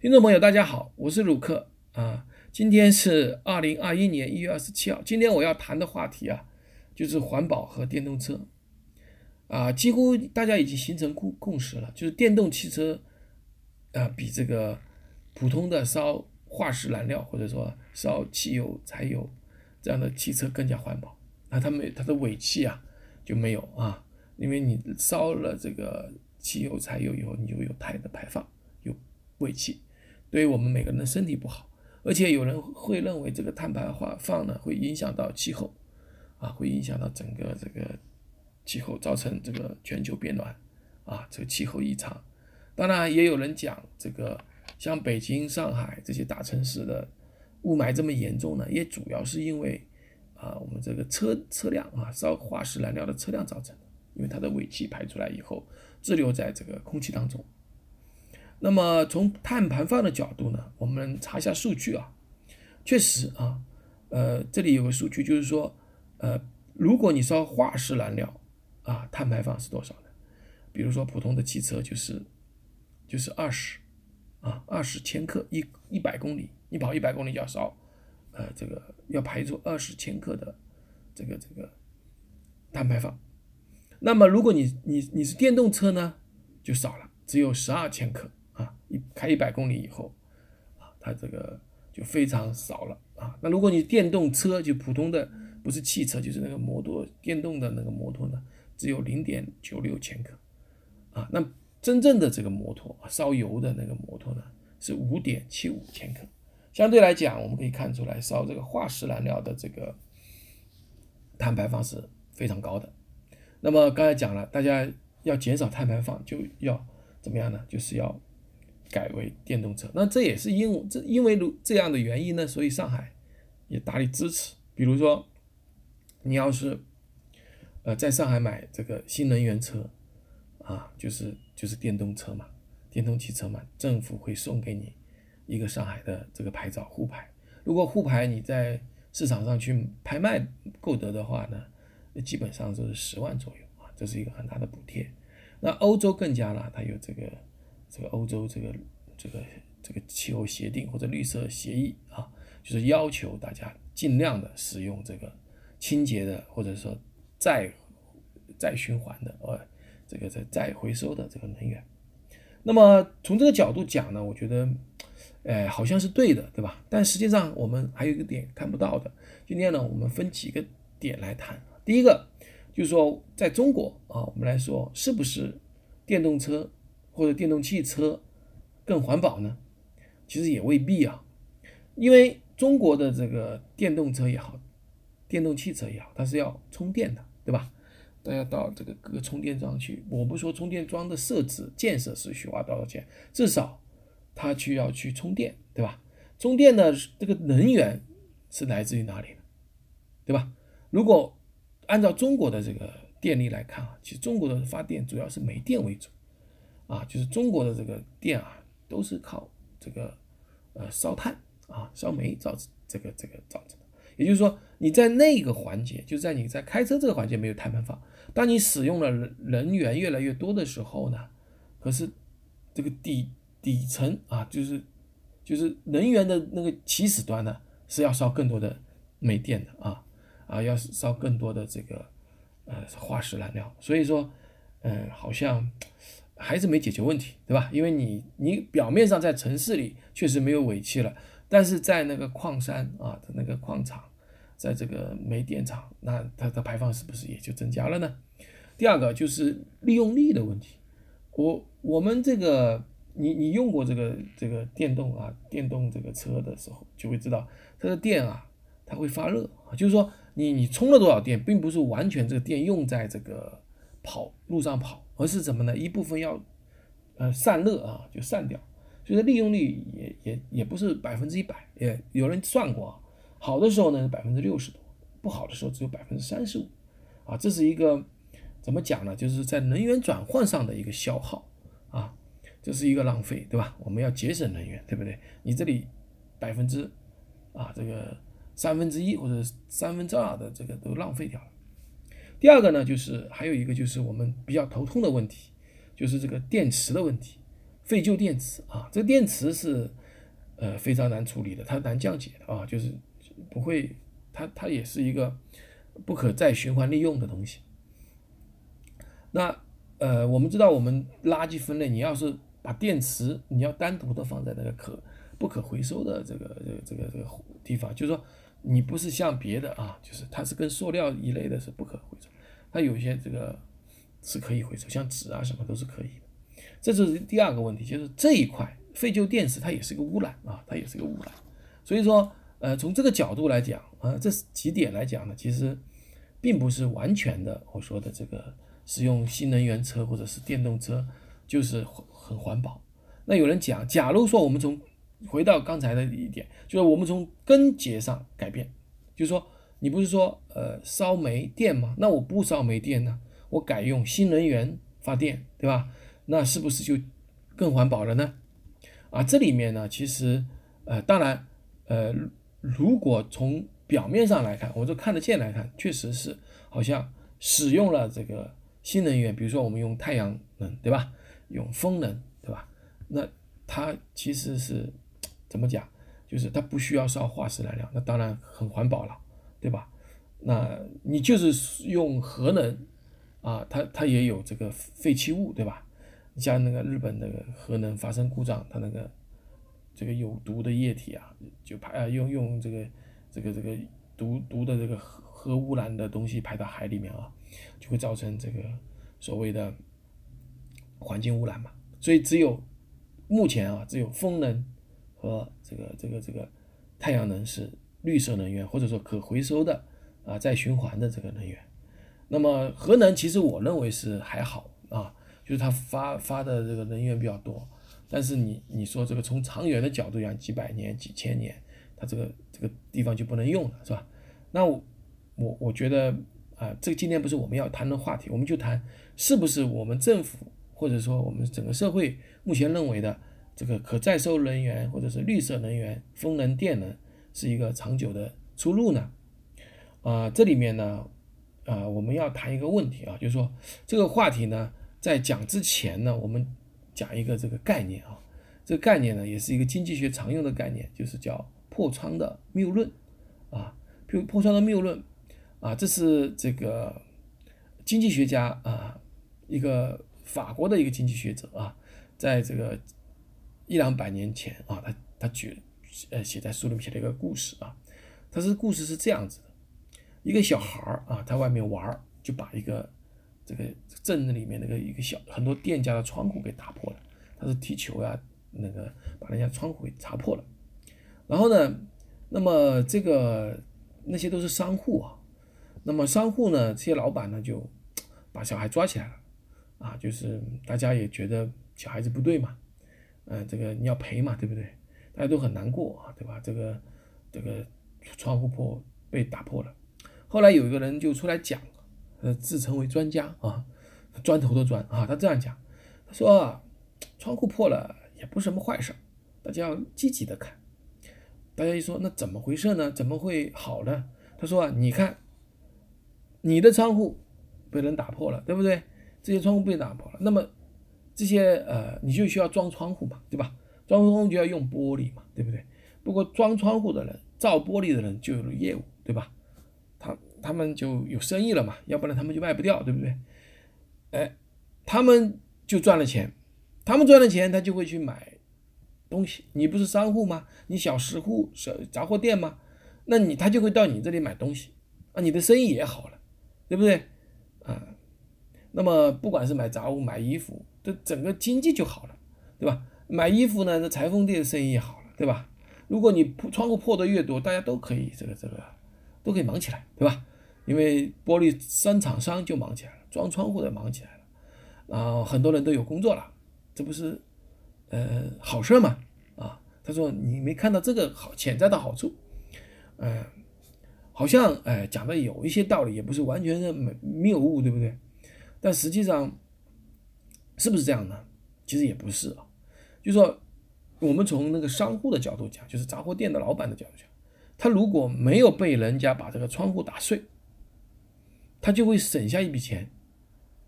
听众朋友，大家好，我是鲁克啊。今天是二零二一年一月二十七号。今天我要谈的话题啊，就是环保和电动车啊。几乎大家已经形成共共识了，就是电动汽车啊，比这个普通的烧化石燃料或者说烧汽油、柴油这样的汽车更加环保。那它没它的尾气啊就没有啊，因为你烧了这个汽油、柴油以后，你就有碳的排放。有尾气对于我们每个人的身体不好，而且有人会认为这个碳排放呢会影响到气候，啊，会影响到整个这个气候，造成这个全球变暖，啊，这个气候异常。当然，也有人讲这个像北京、上海这些大城市的雾霾这么严重呢，也主要是因为啊，我们这个车车辆啊烧化石燃料的车辆造成的，因为它的尾气排出来以后滞留在这个空气当中。那么从碳排放的角度呢，我们查一下数据啊，确实啊，呃，这里有个数据，就是说，呃，如果你烧化石燃料啊，碳排放是多少呢？比如说普通的汽车就是就是二十啊，二十千克一一百公里，你跑一百公里就要烧，呃，这个要排出二十千克的这个这个碳排放。那么如果你你你是电动车呢，就少了，只有十二千克。一开一百公里以后，啊，它这个就非常少了啊。那如果你电动车就普通的不是汽车，就是那个摩托电动的那个摩托呢，只有零点九六千克啊。那真正的这个摩托烧油的那个摩托呢，是五点七五千克。相对来讲，我们可以看出来，烧这个化石燃料的这个碳排放是非常高的。那么刚才讲了，大家要减少碳排放，就要怎么样呢？就是要改为电动车，那这也是因这因为如这样的原因呢，所以上海也大力支持。比如说，你要是呃在上海买这个新能源车啊，就是就是电动车嘛，电动汽车嘛，政府会送给你一个上海的这个牌照沪牌。如果沪牌你在市场上去拍卖购得的话呢，基本上就是十万左右啊，这是一个很大的补贴。那欧洲更加了，它有这个。这个欧洲这个这个这个气候协定或者绿色协议啊，就是要求大家尽量的使用这个清洁的或者说再再循环的呃这个再再回收的这个能源。那么从这个角度讲呢，我觉得，哎，好像是对的，对吧？但实际上我们还有一个点看不到的。今天呢，我们分几个点来谈。第一个就是说，在中国啊，我们来说是不是电动车？或者电动汽车更环保呢？其实也未必啊，因为中国的这个电动车也好，电动汽车也好，它是要充电的，对吧？都要到这个各个充电桩去。我不说充电桩的设置建设是需花多少钱，至少它需要去充电，对吧？充电的这个能源是来自于哪里呢？对吧？如果按照中国的这个电力来看啊，其实中国的发电主要是煤电为主。啊，就是中国的这个电啊，都是靠这个呃烧炭啊、烧煤造这个这个造成的。也就是说，你在那个环节，就在你在开车这个环节没有碳排放。当你使用了能源越来越多的时候呢，可是这个底底层啊，就是就是能源的那个起始端呢，是要烧更多的煤电的啊啊，要烧更多的这个呃化石燃料。所以说，嗯，好像。还是没解决问题，对吧？因为你你表面上在城市里确实没有尾气了，但是在那个矿山啊的那个矿场，在这个煤电厂，那它的排放是不是也就增加了呢？第二个就是利用率的问题。我我们这个你你用过这个这个电动啊电动这个车的时候，就会知道它的电啊它会发热啊，就是说你你充了多少电，并不是完全这个电用在这个跑路上跑。而是什么呢？一部分要，呃，散热啊，就散掉，所以说利用率也也也不是百分之一百，也有人算过啊，好的时候呢百分之六十多，不好的时候只有百分之三十五，啊，这是一个怎么讲呢？就是在能源转换上的一个消耗啊，这是一个浪费，对吧？我们要节省能源，对不对？你这里百分之啊这个三分之一或者三分之二的这个都浪费掉了。第二个呢，就是还有一个就是我们比较头痛的问题，就是这个电池的问题。废旧电池啊，这个电池是呃非常难处理的，它难降解的啊，就是不会，它它也是一个不可再循环利用的东西。那呃，我们知道我们垃圾分类，你要是把电池你要单独的放在那个可不可回收的这个这个这个这个地方，就是说你不是像别的啊，就是它是跟塑料一类的是不可回收，它有些这个是可以回收，像纸啊什么都是可以的。这是第二个问题，就是这一块废旧电池它也是一个污染啊，它也是个污染。所以说呃，从这个角度来讲啊，这几点来讲呢，其实并不是完全的我说的这个。使用新能源车或者是电动车，就是很环保。那有人讲，假如说我们从回到刚才的一点，就是我们从根结上改变，就是说你不是说呃烧煤电吗？那我不烧煤电呢，我改用新能源发电，对吧？那是不是就更环保了呢？啊，这里面呢，其实呃，当然呃，如果从表面上来看，我就看得见来看，确实是好像使用了这个。新能源，比如说我们用太阳能，对吧？用风能，对吧？那它其实是怎么讲？就是它不需要烧化石燃料，那当然很环保了，对吧？那你就是用核能啊，它它也有这个废弃物，对吧？像那个日本那个核能发生故障，它那个这个有毒的液体啊，就排啊用用这个这个这个毒毒的这个核污染的东西排到海里面啊。就会造成这个所谓的环境污染嘛，所以只有目前啊，只有风能和这个这个这个太阳能是绿色能源，或者说可回收的啊，再循环的这个能源。那么核能其实我认为是还好啊，就是它发发的这个能源比较多，但是你你说这个从长远的角度讲，几百年、几千年，它这个这个地方就不能用了，是吧？那我我我觉得。啊，这个今天不是我们要谈的话题，我们就谈是不是我们政府或者说我们整个社会目前认为的这个可再生能源或者是绿色能源、风能、电能是一个长久的出路呢？啊，这里面呢，啊，我们要谈一个问题啊，就是说这个话题呢，在讲之前呢，我们讲一个这个概念啊，这个概念呢，也是一个经济学常用的概念，就是叫破窗的谬论啊，破破窗的谬论。啊，这是这个经济学家啊，一个法国的一个经济学者啊，在这个一两百年前啊，他他举呃写在书里面写了一个故事啊，他是故事是这样子的，一个小孩儿啊，在外面玩儿，就把一个这个镇子里面那个一个小很多店家的窗户给打破了，他是踢球呀，那个把人家窗户给砸破了，然后呢，那么这个那些都是商户啊。那么商户呢？这些老板呢，就把小孩抓起来了，啊，就是大家也觉得小孩子不对嘛，嗯，这个你要赔嘛，对不对？大家都很难过啊，对吧？这个这个窗户破被打破了，后来有一个人就出来讲，呃，自称为专家啊，砖头的砖啊，他这样讲，他说窗户破了也不是什么坏事，大家要积极的看。大家一说那怎么回事呢？怎么会好呢？他说啊，你看。你的窗户被人打破了，对不对？这些窗户被打破了，那么这些呃，你就需要装窗户嘛，对吧？装窗户就要用玻璃嘛，对不对？不过装窗户的人、造玻璃的人就有了业务，对吧？他他们就有生意了嘛，要不然他们就卖不掉，对不对？哎，他们就赚了钱，他们赚了钱，他就会去买东西。你不是商户吗？你小食户、小杂货店吗？那你他就会到你这里买东西啊，你的生意也好了。对不对？啊，那么不管是买杂物、买衣服，这整个经济就好了，对吧？买衣服呢，那裁缝店生意好了，对吧？如果你破窗户破的越多，大家都可以这个这个都可以忙起来，对吧？因为玻璃生产商就忙起来了，装窗户的忙起来了，然后很多人都有工作了，这不是呃好事嘛？啊，他说你没看到这个好潜在的好处，嗯。好像哎讲的有一些道理，也不是完全的谬误，对不对？但实际上是不是这样呢？其实也不是啊。就说我们从那个商户的角度讲，就是杂货店的老板的角度讲，他如果没有被人家把这个窗户打碎，他就会省下一笔钱，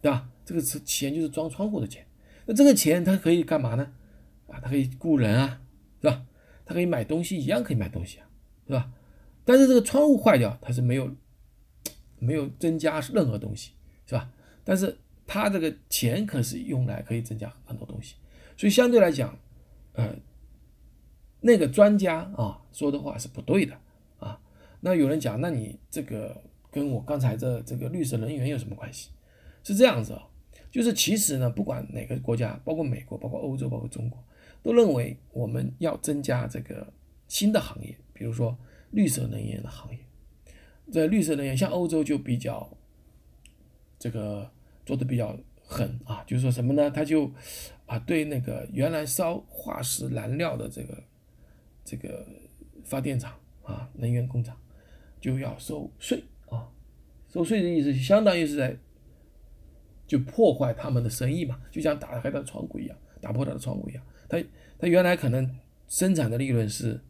对吧？这个钱就是装窗户的钱。那这个钱他可以干嘛呢？啊，他可以雇人啊，是吧？他可以买东西，一样可以买东西啊，是吧？但是这个窗户坏掉，它是没有没有增加任何东西，是吧？但是他这个钱可是用来可以增加很多东西，所以相对来讲，呃，那个专家啊说的话是不对的啊。那有人讲，那你这个跟我刚才这这个绿色能源有什么关系？是这样子啊，就是其实呢，不管哪个国家，包括美国、包括欧洲、包括中国，都认为我们要增加这个新的行业，比如说绿色能源的行业。这绿色能源，像欧洲就比较这个做的比较狠啊，就是说什么呢？他就对那个原来烧化石燃料的这个这个发电厂啊能源工厂就要收税啊，收税的意思相当于是在就破坏他们的生意嘛，就像打开他的窗户一样，打破他的窗户一样。他他原来可能生产的利润是。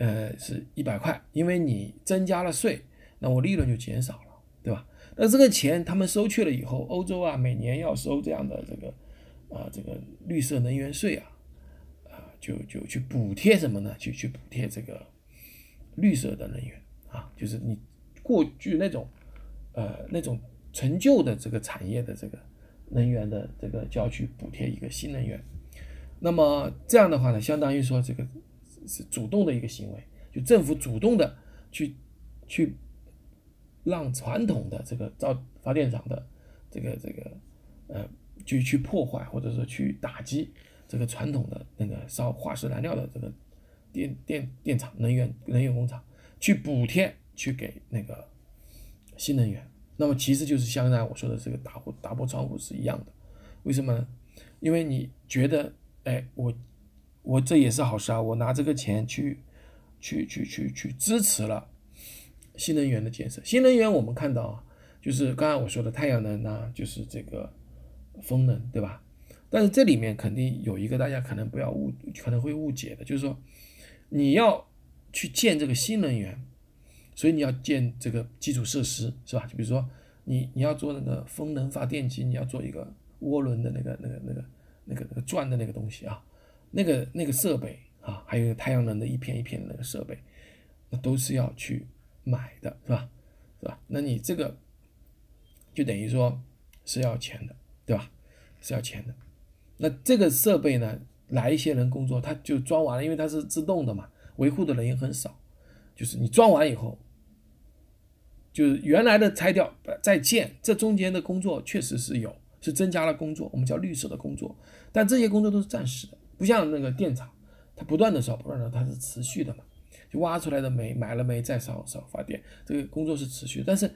呃，是一百块，因为你增加了税，那我利润就减少了，对吧？那这个钱他们收去了以后，欧洲啊，每年要收这样的这个，这个绿色能源税啊，啊，就就去补贴什么呢？去去补贴这个绿色的能源啊，就是你过去那种呃那种陈旧的这个产业的这个能源的这个就要去补贴一个新能源，那么这样的话呢，相当于说这个。是主动的一个行为，就政府主动的去去让传统的这个造发电厂的这个这个呃，去去破坏或者说去打击这个传统的那个烧化石燃料的这个电电电厂、能源能源工厂，去补贴去给那个新能源。那么其实就是像刚才我说的这个打破打破窗户是一样的。为什么呢？因为你觉得，哎，我。我这也是好事啊！我拿这个钱去，去去去去支持了新能源的建设。新能源我们看到啊，就是刚才我说的太阳能啊，就是这个风能，对吧？但是这里面肯定有一个大家可能不要误，可能会误解的，就是说你要去建这个新能源，所以你要建这个基础设施，是吧？就比如说你你要做那个风能发电机，你要做一个涡轮的那个那个那个那个那个转的那个东西啊。那个那个设备啊，还有太阳能的一片一片的那个设备，那都是要去买的，是吧？是吧？那你这个就等于说是要钱的，对吧？是要钱的。那这个设备呢，来一些人工作，他就装完了，因为它是自动的嘛，维护的人也很少。就是你装完以后，就是原来的拆掉再建，这中间的工作确实是有，是增加了工作，我们叫绿色的工作，但这些工作都是暂时的。不像那个电厂，它不断的烧，不断的它是持续的嘛，就挖出来的煤，买了煤再烧烧发电，这个工作是持续。但是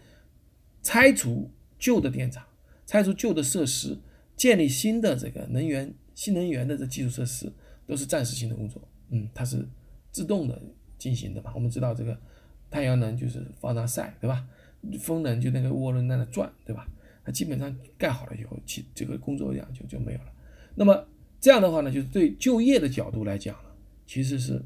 拆除旧的电厂，拆除旧的设施，建立新的这个能源新能源的这基础设施，都是暂时性的工作。嗯，它是自动的进行的嘛。我们知道这个太阳能就是放那晒，对吧？风能就那个涡轮在那转，对吧？它基本上盖好了以后，其这个工作量就就没有了。那么这样的话呢，就是对就业的角度来讲呢，其实是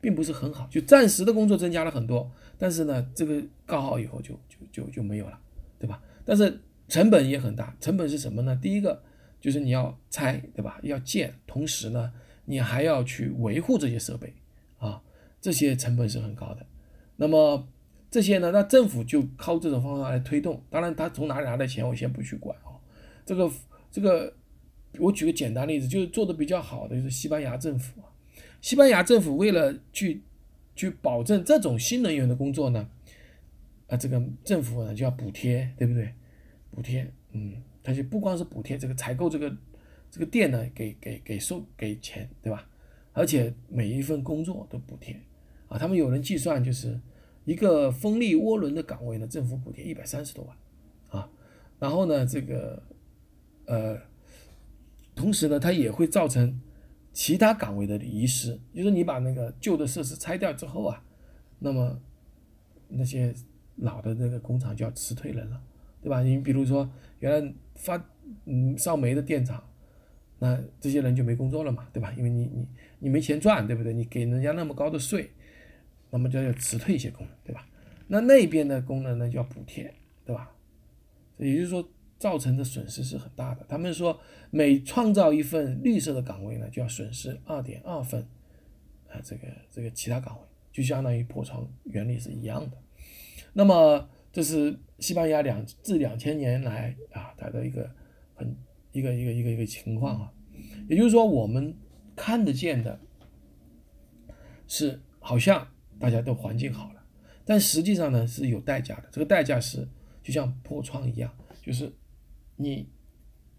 并不是很好。就暂时的工作增加了很多，但是呢，这个搞好以后就就就就没有了，对吧？但是成本也很大。成本是什么呢？第一个就是你要拆，对吧？要建，同时呢，你还要去维护这些设备啊，这些成本是很高的。那么这些呢，那政府就靠这种方法来推动。当然，他从哪里拿的钱，我先不去管啊。这个这个。我举个简单例子，就是做的比较好的就是西班牙政府啊。西班牙政府为了去去保证这种新能源的工作呢，啊，这个政府呢就要补贴，对不对？补贴，嗯，他就不光是补贴这个采购这个这个店呢，给给给收给钱，对吧？而且每一份工作都补贴啊。他们有人计算，就是一个风力涡轮的岗位呢，政府补贴一百三十多万啊。然后呢，这个呃。同时呢，它也会造成其他岗位的遗失。就是你把那个旧的设施拆掉之后啊，那么那些老的那个工厂就要辞退人了，对吧？你比如说原来发嗯烧煤的电厂，那这些人就没工作了嘛，对吧？因为你你你没钱赚，对不对？你给人家那么高的税，那么就要辞退一些工人，对吧？那那边的工人呢就要补贴，对吧？也就是说，造成的损失是很大的。他们说，每创造一份绿色的岗位呢，就要损失二点二份啊，这个这个其他岗位，就相当于破窗原理是一样的。那么，这是西班牙两自两千年来啊，它的一个很一个一个一个一个情况啊。也就是说，我们看得见的是好像大家都环境好了，但实际上呢是有代价的。这个代价是就像破窗一样，就是你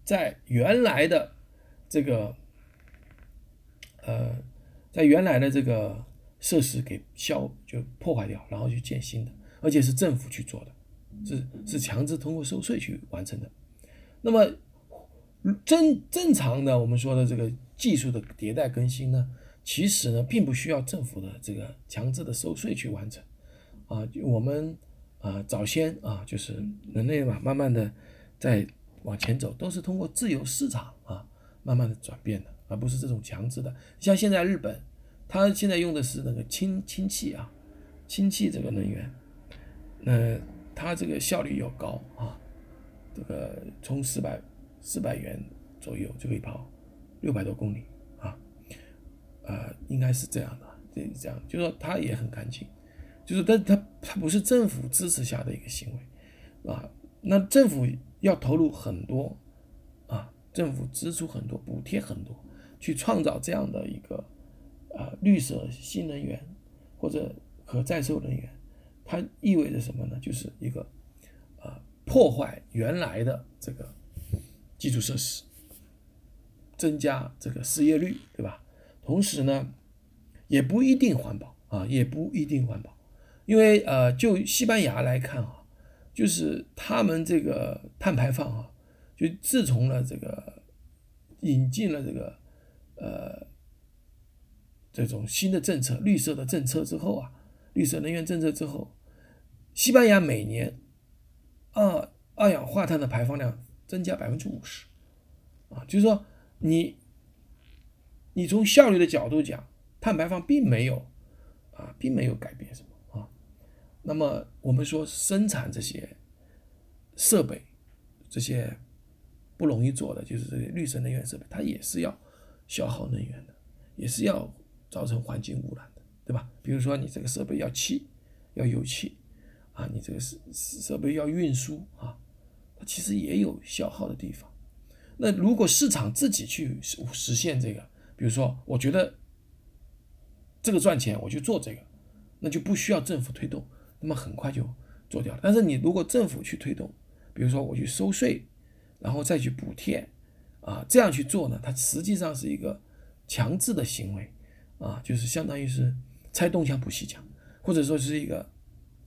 在原来的这个呃，在原来的这个设施给消就破坏掉，然后去建新的，而且是政府去做的，是是强制通过收税去完成的。那么。正正常的，我们说的这个技术的迭代更新呢，其实呢，并不需要政府的这个强制的收税去完成，啊，我们啊早先啊，就是人类嘛，慢慢的在往前走，都是通过自由市场啊，慢慢的转变的，而不是这种强制的。像现在日本，它现在用的是那个氢氢气啊，氢气这个能源，那它这个效率又高啊，这个充四百。四百元左右就可以跑六百多公里啊，呃，应该是这样的，这这样，就是说它也很干净，就是但它它不是政府支持下的一个行为啊，那政府要投入很多啊，政府支出很多，补贴很多，去创造这样的一个啊绿色新能源或者可再生能源，它意味着什么呢？就是一个啊破坏原来的这个。基础设施，增加这个失业率，对吧？同时呢，也不一定环保啊，也不一定环保，因为呃，就西班牙来看啊，就是他们这个碳排放啊，就自从了这个引进了这个呃这种新的政策，绿色的政策之后啊，绿色能源政策之后，西班牙每年二二氧化碳的排放量。增加百分之五十，啊，就是说你，你从效率的角度讲，碳排放并没有，啊，并没有改变什么啊。那么我们说生产这些设备，这些不容易做的，就是这些绿色能源设备，它也是要消耗能源的，也是要造成环境污染的，对吧？比如说你这个设备要气，要有气，你这个设设备要运输啊。它其实也有消耗的地方。那如果市场自己去实现这个，比如说，我觉得这个赚钱，我就做这个，那就不需要政府推动，那么很快就做掉了。但是你如果政府去推动，比如说我去收税，然后再去补贴，啊，这样去做呢，它实际上是一个强制的行为，啊，就是相当于是拆东墙补西墙，或者说是一个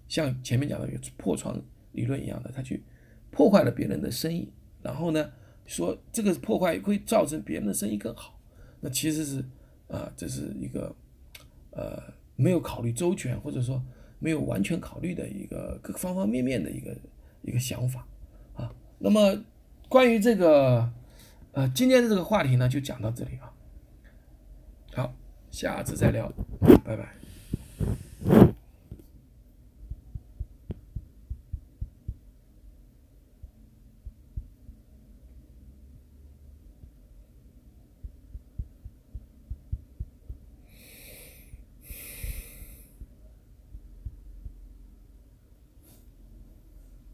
像前面讲的一个破窗理论一样的，他去。破坏了别人的生意，然后呢，说这个破坏会造成别人的生意更好，那其实是啊，这是一个呃没有考虑周全，或者说没有完全考虑的一个各方方面面的一个一个想法啊。那么关于这个呃今天的这个话题呢，就讲到这里啊。好，下次再聊，拜拜。